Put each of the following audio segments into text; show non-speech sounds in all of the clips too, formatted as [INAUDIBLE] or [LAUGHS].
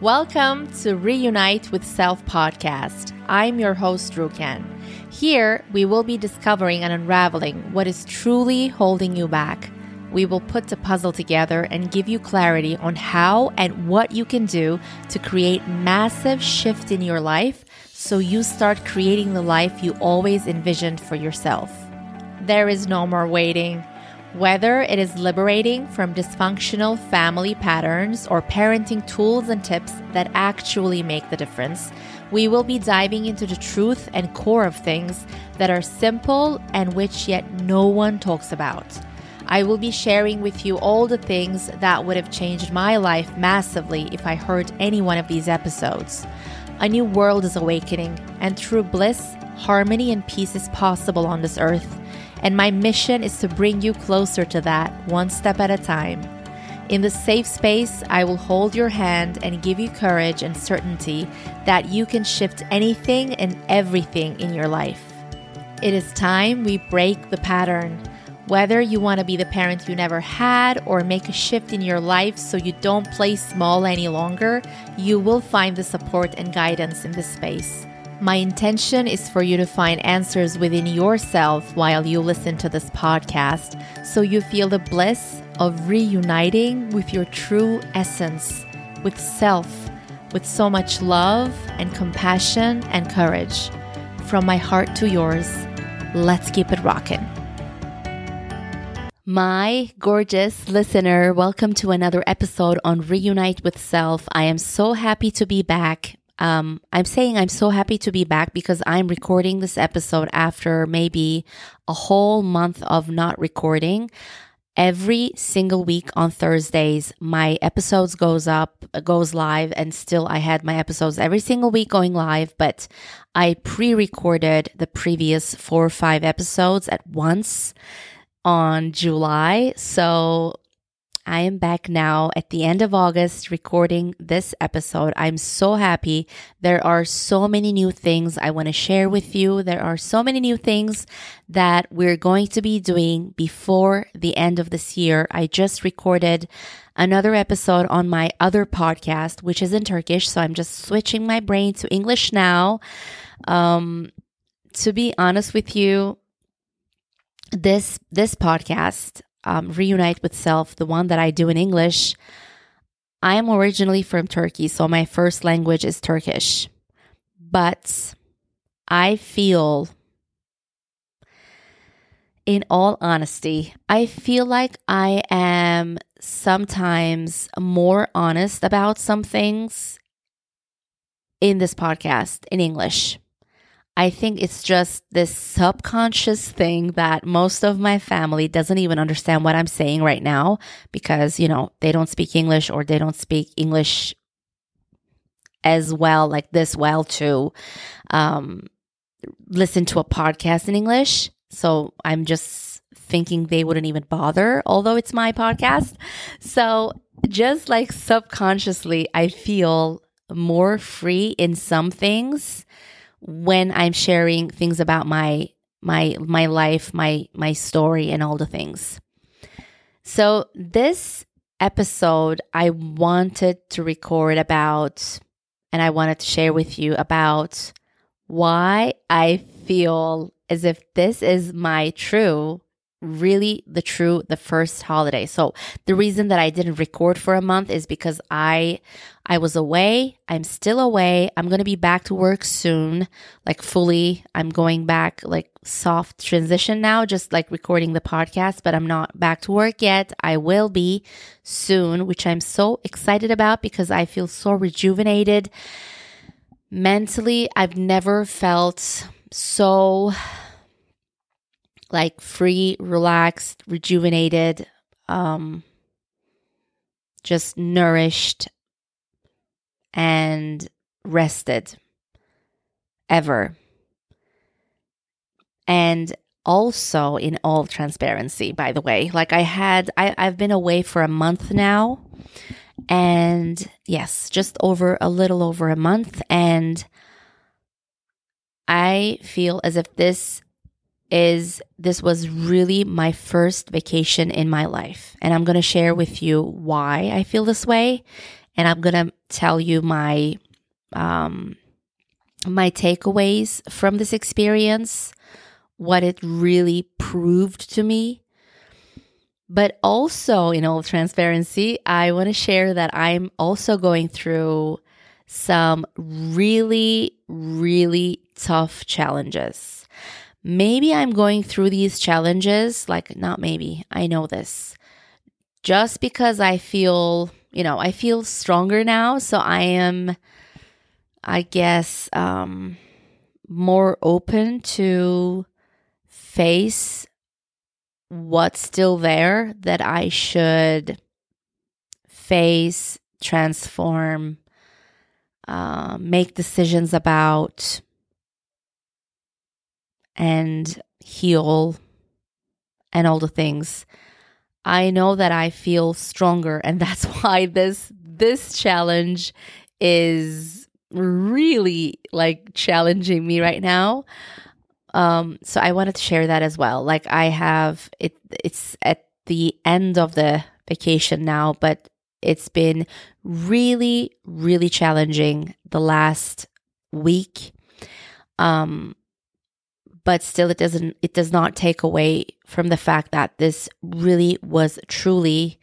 Welcome to Reunite with Self podcast. I'm your host, Ruken. Here, we will be discovering and unraveling what is truly holding you back. We will put the puzzle together and give you clarity on how and what you can do to create massive shift in your life so you start creating the life you always envisioned for yourself. There is no more waiting. Whether it is liberating from dysfunctional family patterns or parenting tools and tips that actually make the difference, we will be diving into the truth and core of things that are simple and which yet no one talks about. I will be sharing with you all the things that would have changed my life massively if I heard any one of these episodes. A new world is awakening, and true bliss, harmony, and peace is possible on this earth and my mission is to bring you closer to that one step at a time. In the safe space, I will hold your hand and give you courage and certainty that you can shift anything and everything in your life. It is time we break the pattern. Whether you want to be the parent you never had or make a shift in your life so you don't play small any longer, you will find the support and guidance in this space. My intention is for you to find answers within yourself while you listen to this podcast so you feel the bliss of reuniting with your true essence, with self, with so much love and compassion and courage. From my heart to yours, let's keep it rocking. My gorgeous listener, welcome to another episode on Reunite with Self. I am so happy to be back. Um, I'm saying I'm so happy to be back because I'm recording this episode after maybe a whole month of not recording. Every single week on Thursdays, my episodes goes up, goes live, and still I had my episodes every single week going live, but I pre-recorded the previous four or five episodes at once on July. So I am back now at the end of August recording this episode. I'm so happy. There are so many new things I want to share with you. There are so many new things that we're going to be doing before the end of this year. I just recorded another episode on my other podcast, which is in Turkish. So I'm just switching my brain to English now. Um, to be honest with you, this this podcast um, Reunite with Self, the one that I do in English, I am originally from Turkey, so my first language is Turkish. But I feel, in all honesty, I feel like I am sometimes more honest about some things in this podcast in English. I think it's just this subconscious thing that most of my family doesn't even understand what I'm saying right now because, you know, they don't speak English or they don't speak English as well, like this well, to um, listen to a podcast in English. So I'm just thinking they wouldn't even bother, although it's my podcast. So just like subconsciously, I feel more free in some things when I'm sharing things about my my my life, my my story and all the things. So this episode I wanted to record about and I wanted to share with you about why I feel as if this is my true really the true the first holiday. So the reason that I didn't record for a month is because I I was away. I'm still away. I'm going to be back to work soon, like fully. I'm going back like soft transition now, just like recording the podcast, but I'm not back to work yet. I will be soon, which I'm so excited about because I feel so rejuvenated. Mentally, I've never felt so like free, relaxed, rejuvenated, um, just nourished and rested ever. And also in all transparency, by the way, like I had, I, I've been away for a month now. And yes, just over a little over a month. And I feel as if this is this was really my first vacation in my life. And I'm going to share with you why I feel this way and I'm going to tell you my um my takeaways from this experience, what it really proved to me. But also, in all transparency, I want to share that I'm also going through some really, really tough challenges. Maybe I'm going through these challenges, like, not maybe, I know this. Just because I feel, you know, I feel stronger now. So I am I guess, um, more open to face what's still there that I should face, transform, uh, make decisions about, and heal, and all the things. I know that I feel stronger, and [LAUGHS] that's why this this challenge is really like challenging me right now. Um, so I wanted to share that as well. Like I have it it's at the end of the vacation now, but it's been really, really challenging the last week. Um, but still it doesn't it does not take away from the fact that this really was truly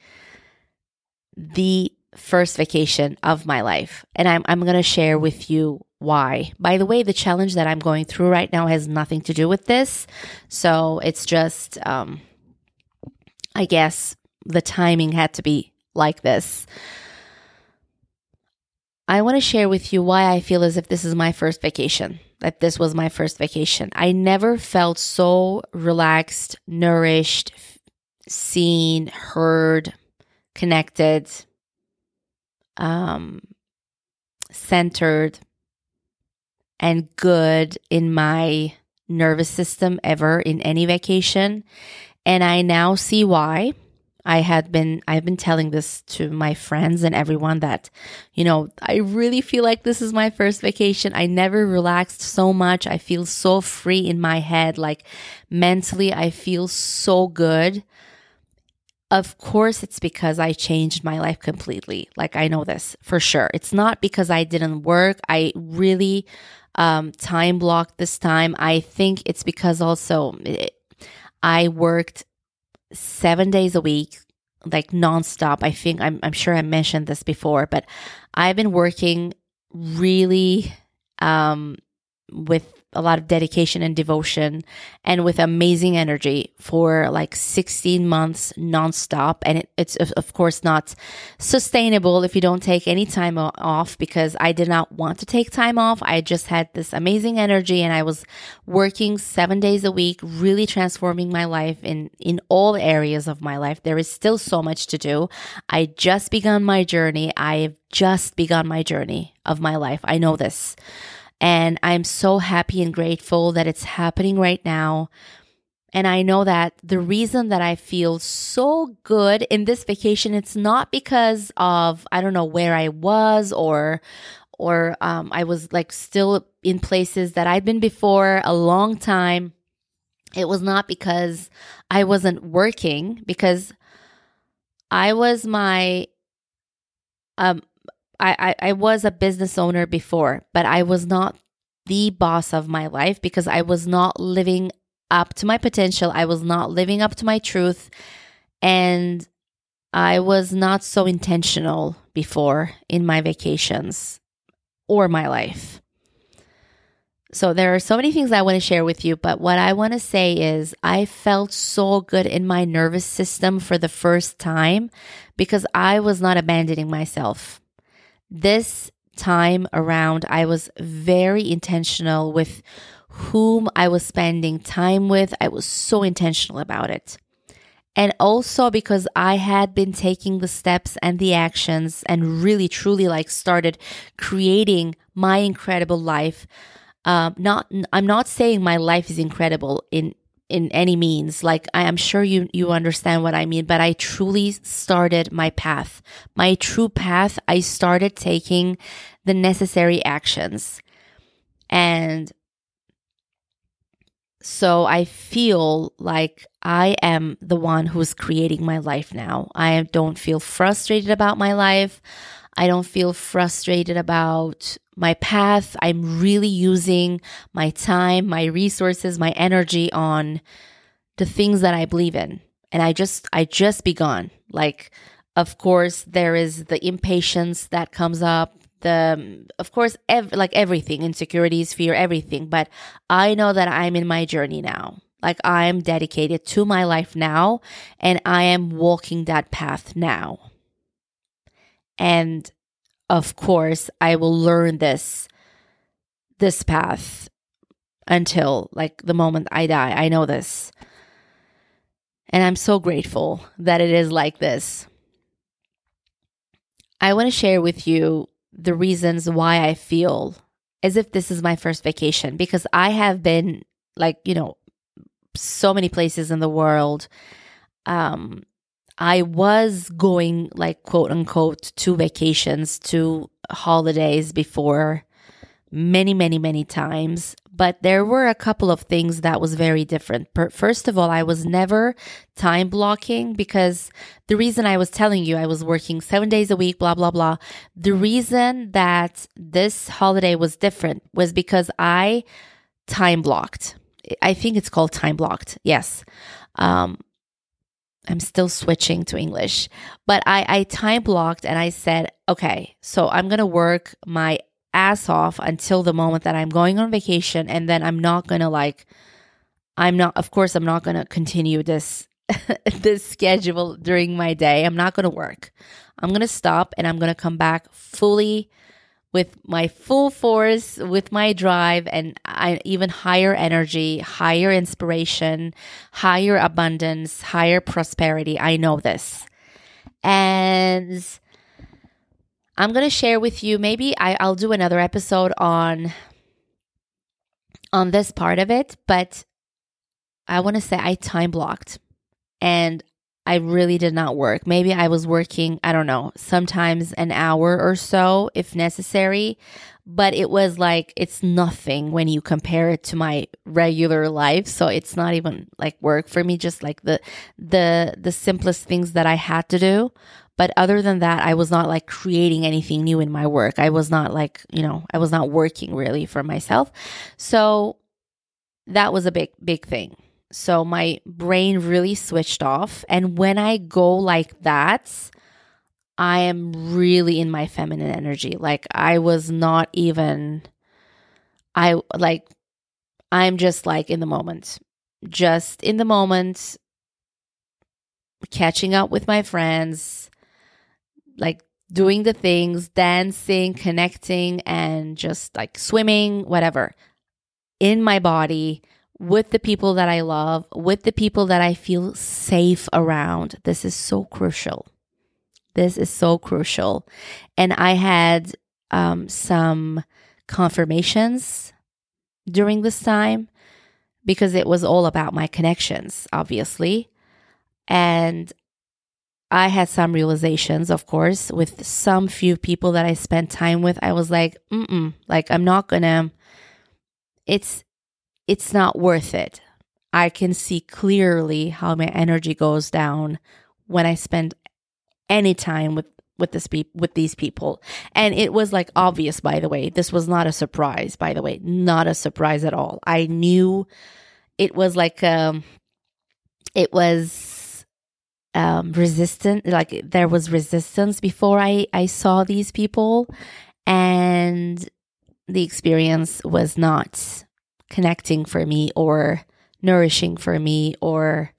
the first vacation of my life. And I'm, I'm going to share with you why. By the way, the challenge that I'm going through right now has nothing to do with this. So it's just, um, I guess the timing had to be like this. I want to share with you why I feel as if this is my first vacation, that this was my first vacation. I never felt so relaxed, nourished, seen, heard, connected, um, centered and good in my nervous system ever in any vacation. And I now see why. I had been I've been telling this to my friends and everyone that you know I really feel like this is my first vacation. I never relaxed so much. I feel so free in my head like mentally I feel so good. Of course, it's because I changed my life completely. Like, I know this for sure. It's not because I didn't work. I really um, time blocked this time. I think it's because also it, I worked seven days a week, like nonstop. I think I'm, I'm sure I mentioned this before, but I've been working really um, with a lot of dedication and devotion and with amazing energy for like 16 months nonstop. And it, it's, of course, not sustainable if you don't take any time off because I did not want to take time off. I just had this amazing energy and I was working seven days a week, really transforming my life in, in all areas of my life. There is still so much to do. I just begun my journey. I've just begun my journey of my life. I know this. And I'm so happy and grateful that it's happening right now. And I know that the reason that I feel so good in this vacation, it's not because of, I don't know, where I was or, or um, I was like still in places that I'd been before a long time. It was not because I wasn't working, because I was my um I, I, I was a business owner before, but I was not the boss of my life because I was not living up to my potential. I was not living up to my truth. And I was not so intentional before in my vacations or my life. So there are so many things I want to share with you, but what I want to say is I felt so good in my nervous system for the first time because I was not abandoning myself. This time around, I was very intentional with whom I was spending time with. I was so intentional about it. And also because I had been taking the steps and the actions and really truly like started creating my incredible life. Um, not, I'm not saying my life is incredible in in any means. Like I am sure you you understand what I mean, but I truly started my path. My true path, I started taking the necessary actions. And so I feel like I am the one who's creating my life now. I don't feel frustrated about my life. I don't feel frustrated about my path. I'm really using my time, my resources, my energy on the things that I believe in. And I just, I just begun. Like, of course, there is the impatience that comes up. The, of course, ev- like everything, insecurities, fear, everything. But I know that I'm in my journey now. Like I am dedicated to my life now and I am walking that path now. And of course, I will learn this this path until like the moment I die. I know this. And I'm so grateful that it is like this. I want to share with you the reasons why I feel as if this is my first vacation because I have been like, you know, so many places in the world. Um, I was going like quote unquote to vacations, to holidays before many, many, many times. But there were a couple of things that was very different. First of all, I was never time blocking because the reason I was telling you I was working seven days a week, blah, blah, blah. The reason that this holiday was different was because I time blocked. I think it's called time blocked. Yes. Um, I'm still switching to English, but I, I time blocked and I said, okay, so I'm going to work my ass off until the moment that I'm going on vacation. And then I'm not going to like, I'm not, of course, I'm not going to continue this, [LAUGHS] this schedule during my day. I'm not going to work. I'm going to stop and I'm going to come back fully with my full force, with my drive, and I, even higher energy, higher inspiration, higher abundance, higher prosperity. I know this. And I'm going to share with you, maybe I, I'll do another episode on on this part of it, but I want to say I time blocked and I really did not work. Maybe I was working, I don't know, sometimes an hour or so if necessary, but it was like it's nothing when you compare it to my regular life. So it's not even like work for me, just like the the the simplest things that I had to do. But other than that, I was not like creating anything new in my work. I was not like, you know, I was not working really for myself. So that was a big, big thing. So my brain really switched off. And when I go like that, I am really in my feminine energy. Like I was not even, I like, I'm just like in the moment, just in the moment, catching up with my friends, like doing the things, dancing, connecting, and just like swimming, whatever in my body with the people that I love, with the people that I feel safe around. This is so crucial. This is so crucial. And I had um, some confirmations during this time because it was all about my connections, obviously. And I had some realizations, of course, with some few people that I spent time with. I was like, mm like, I'm not gonna, it's, it's not worth it. I can see clearly how my energy goes down when I spend any time with with this pe- with these people. And it was like obvious by the way. This was not a surprise by the way. Not a surprise at all. I knew it was like um it was um resistant like there was resistance before I I saw these people and the experience was not connecting for me or nourishing for me or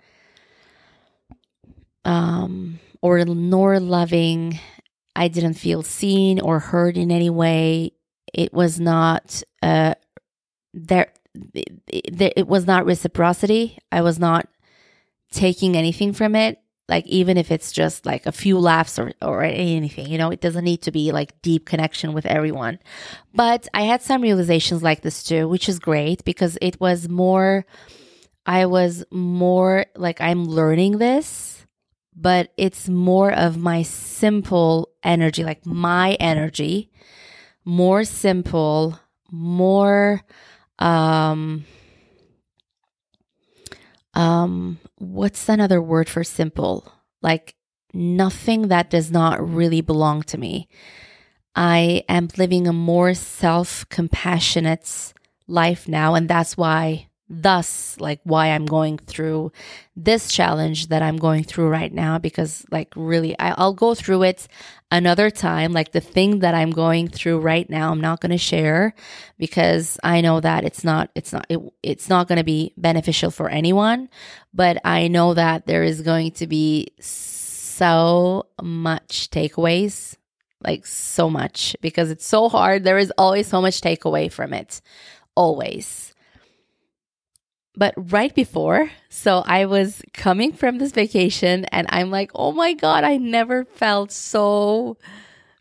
um or nor loving. I didn't feel seen or heard in any way. It was not uh there it, it was not reciprocity. I was not taking anything from it like even if it's just like a few laughs or, or anything you know it doesn't need to be like deep connection with everyone. But i had some realizations like this too which is great because it was more i was more like i'm learning this but it's more of my simple energy like my energy more simple more um um what's another word for simple like nothing that does not really belong to me I am living a more self compassionate life now. And that's why, thus, like, why I'm going through this challenge that I'm going through right now. Because, like, really, I, I'll go through it another time. Like, the thing that I'm going through right now, I'm not going to share because I know that it's not, it's not, it, it's not going to be beneficial for anyone. But I know that there is going to be so much takeaways like so much because it's so hard. There is always so much takeaway from it, always. But right before, so I was coming from this vacation and I'm like, oh my God, I never felt so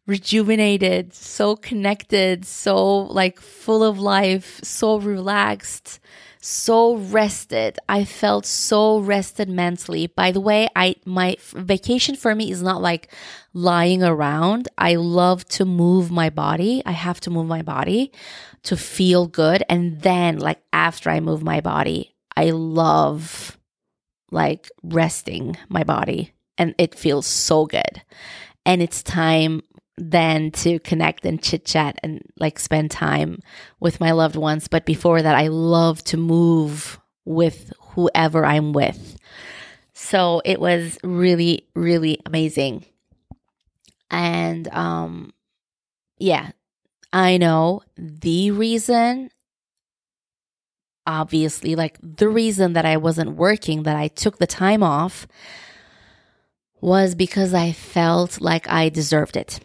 rejuvenated, so connected, so like full of life, so relaxed so rested. I felt so rested mentally. By the way, I my vacation for me is not like lying around. I love to move my body. I have to move my body to feel good and then like after I move my body, I love like resting my body and it feels so good. And it's time then to connect and chit chat and like spend time with my loved ones. But before that, I love to move with whoever I'm with. So it was really, really amazing. And um, yeah, I know the reason, obviously, like the reason that I wasn't working, that I took the time off was because I felt like I deserved it.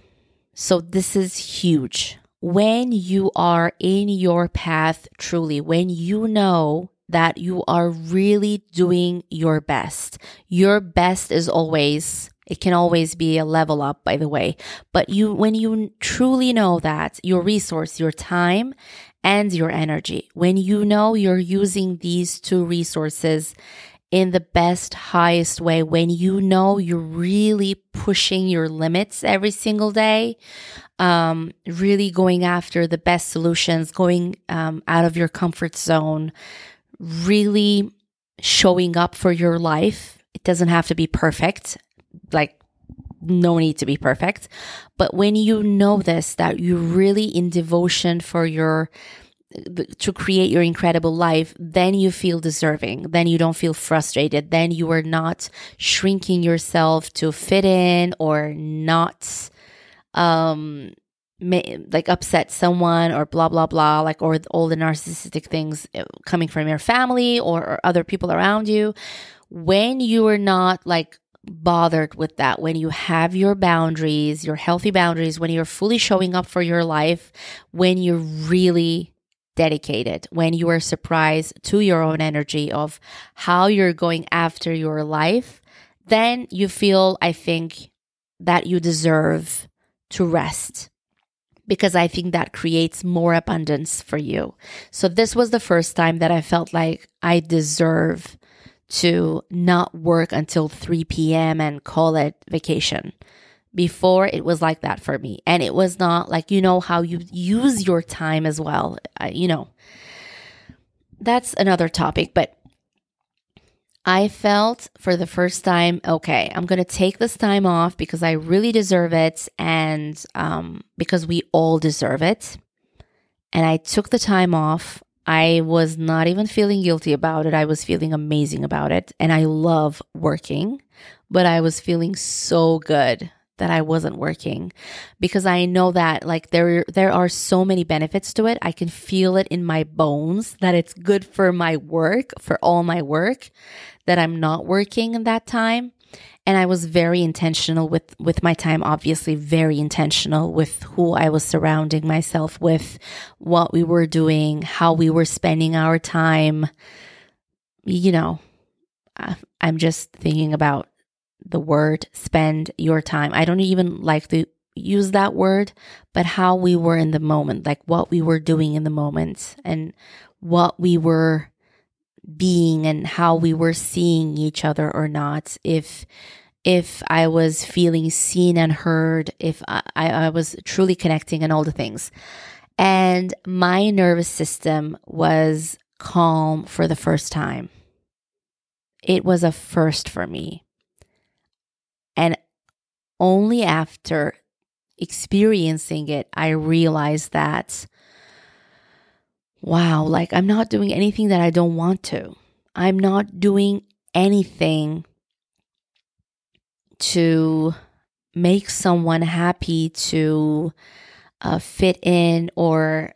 So this is huge. When you are in your path truly, when you know that you are really doing your best, your best is always it can always be a level up by the way but you when you truly know that your resource your time and your energy when you know you're using these two resources in the best, highest way when you know you're really pushing your limits every single day, um, really going after the best solutions, going um, out of your comfort zone, really showing up for your life. It doesn't have to be perfect, like, no need to be perfect. But when you know this, that you're really in devotion for your to create your incredible life, then you feel deserving. Then you don't feel frustrated. Then you are not shrinking yourself to fit in or not, um, like upset someone or blah blah blah like or all the narcissistic things uh, coming from your family or, or other people around you when you are not like bothered with that when you have your boundaries your healthy boundaries when you're fully showing up for your life when you're really dedicated, when you are surprised to your own energy of how you're going after your life, then you feel, I think, that you deserve to rest because I think that creates more abundance for you. So, this was the first time that I felt like I deserve to not work until 3 p.m. and call it vacation. Before it was like that for me. And it was not like you know how you use your time as well uh, you know. That's another topic but i felt for the first time okay i'm gonna take this time off because i really deserve it and um, because we all deserve it. And i took the time off i was not even feeling guilty about it i was feeling amazing about it and i love working but i was feeling so good that I wasn't working because I know that like there there are so many benefits to it. I can feel it in my bones that it's good for my work, for all my work that I'm not working in that time. And I was very intentional with with my time obviously very intentional with who I was surrounding myself with, what we were doing, how we were spending our time. You know, I'm just thinking about the word spend your time. I don't even like to use that word, but how we were in the moment, like what we were doing in the moment and what we were being and how we were seeing each other or not. If if I was feeling seen and heard, if I, I was truly connecting and all the things. And my nervous system was calm for the first time. It was a first for me. And only after experiencing it, I realized that, wow, like I'm not doing anything that I don't want to. I'm not doing anything to make someone happy to uh, fit in or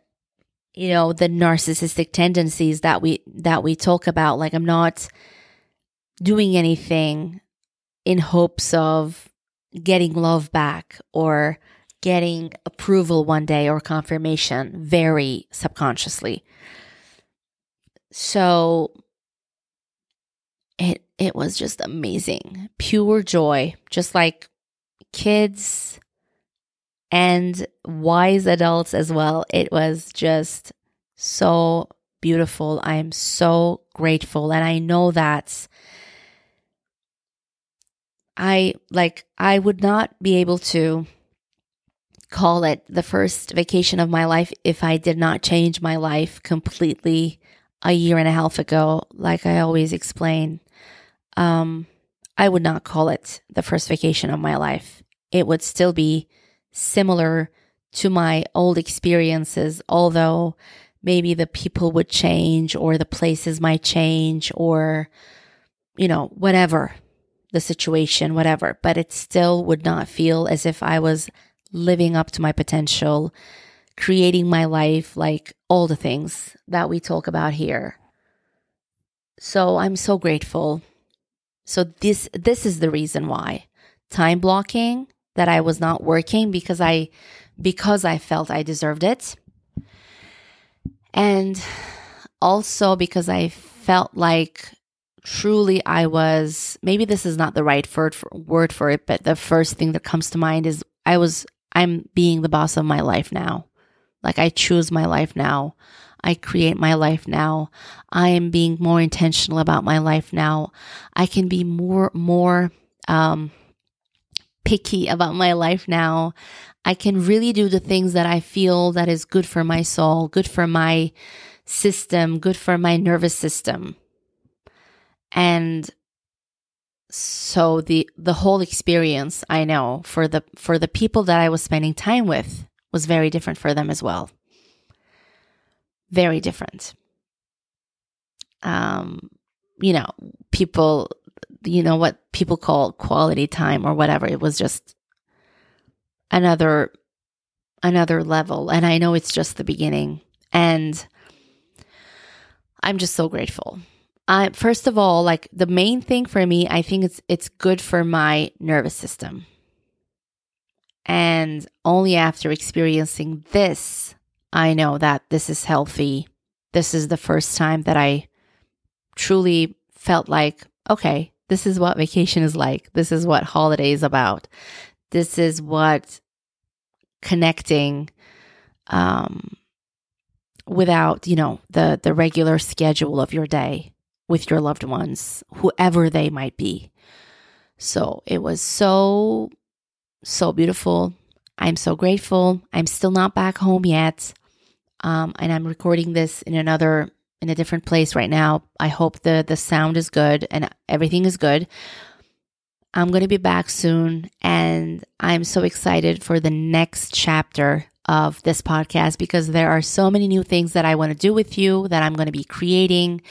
you know the narcissistic tendencies that we that we talk about like i'm not doing anything in hopes of getting love back or getting approval one day or confirmation very subconsciously so it it was just amazing pure joy just like kids and wise adults as well. It was just so beautiful. I am so grateful. And I know that I like, I would not be able to call it the first vacation of my life if I did not change my life completely a year and a half ago, like I always explain. Um, I would not call it the first vacation of my life. It would still be similar to my old experiences, although maybe the people would change or the places might change or, you know, whatever the situation, whatever. But it still would not feel as if I was living up to my potential, creating my life, like all the things that we talk about here. So I'm so grateful. So this this is the reason why time blocking that I was not working because I because I felt I deserved it. And also because I felt like truly I was maybe this is not the right word for, word for it, but the first thing that comes to mind is I was I'm being the boss of my life now. Like I choose my life now. I create my life now. I am being more intentional about my life now. I can be more more um picky about my life now. I can really do the things that I feel that is good for my soul, good for my system, good for my nervous system. And so the the whole experience I know for the for the people that I was spending time with was very different for them as well. Very different. Um you know, people you know, what people call quality time or whatever. It was just another, another level. And I know it's just the beginning. And I'm just so grateful. First of all, like the main thing for me, I think it's it's good for my nervous system. And only after experiencing this, I know that this is healthy. This is the first time that I truly felt like, okay, this is what vacation is like. This is what holiday is about. This is what connecting um, without, you know, the the regular schedule of your day with your loved ones, whoever they might be. So it was so so beautiful. I'm so grateful. I'm still not back home yet. Um, and I'm recording this in another in a different place right now. I hope the the sound is good and everything is good. I'm going to be back soon and I'm so excited for the next chapter of this podcast because there are so many new things that I want to do with you that I'm going to be creating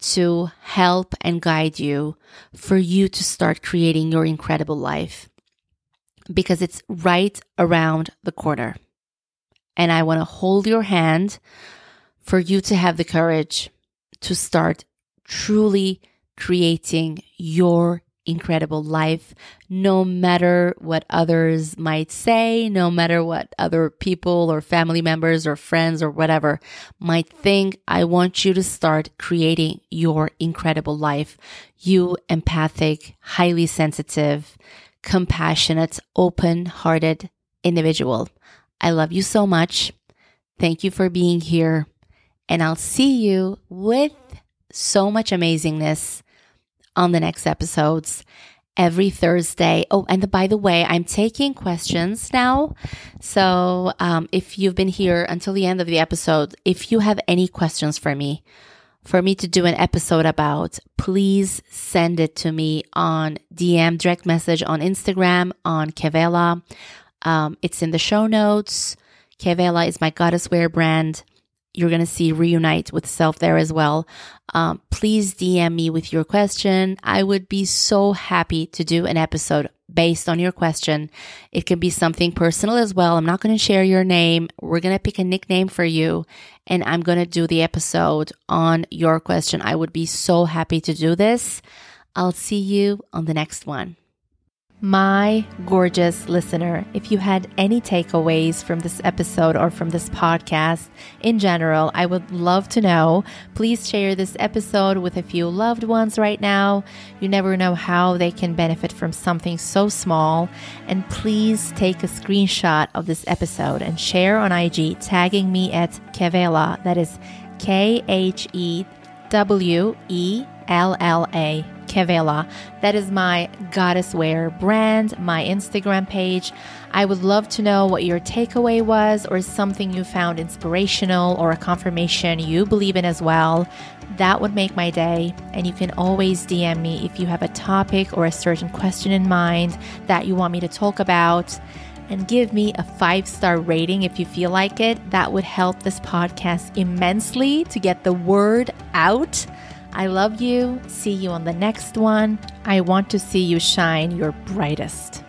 to help and guide you for you to start creating your incredible life because it's right around the corner. And I want to hold your hand for you to have the courage to start truly creating your incredible life, no matter what others might say, no matter what other people or family members or friends or whatever might think. I want you to start creating your incredible life. You empathic, highly sensitive, compassionate, open hearted individual. I love you so much. Thank you for being here. And I'll see you with so much amazingness on the next episodes every Thursday. Oh, and by the way, I'm taking questions now. So um, if you've been here until the end of the episode, if you have any questions for me, for me to do an episode about, please send it to me on DM direct message on Instagram on Khewella. Um, it's in the show notes. Khewella is my goddess wear brand. You're going to see Reunite with Self there as well. Um, please DM me with your question. I would be so happy to do an episode based on your question. It can be something personal as well. I'm not going to share your name. We're going to pick a nickname for you and I'm going to do the episode on your question. I would be so happy to do this. I'll see you on the next one. My gorgeous listener, if you had any takeaways from this episode or from this podcast in general, I would love to know. Please share this episode with a few loved ones right now. You never know how they can benefit from something so small. And please take a screenshot of this episode and share on IG, tagging me at Khewella. That is K H E W E L L A. Khewella. That is my goddess wear brand, my Instagram page. I would love to know what your takeaway was or something you found inspirational or a confirmation you believe in as well. That would make my day. And you can always DM me if you have a topic or a certain question in mind that you want me to talk about. And give me a five star rating if you feel like it. That would help this podcast immensely to get the word out. I love you. See you on the next one. I want to see you shine your brightest.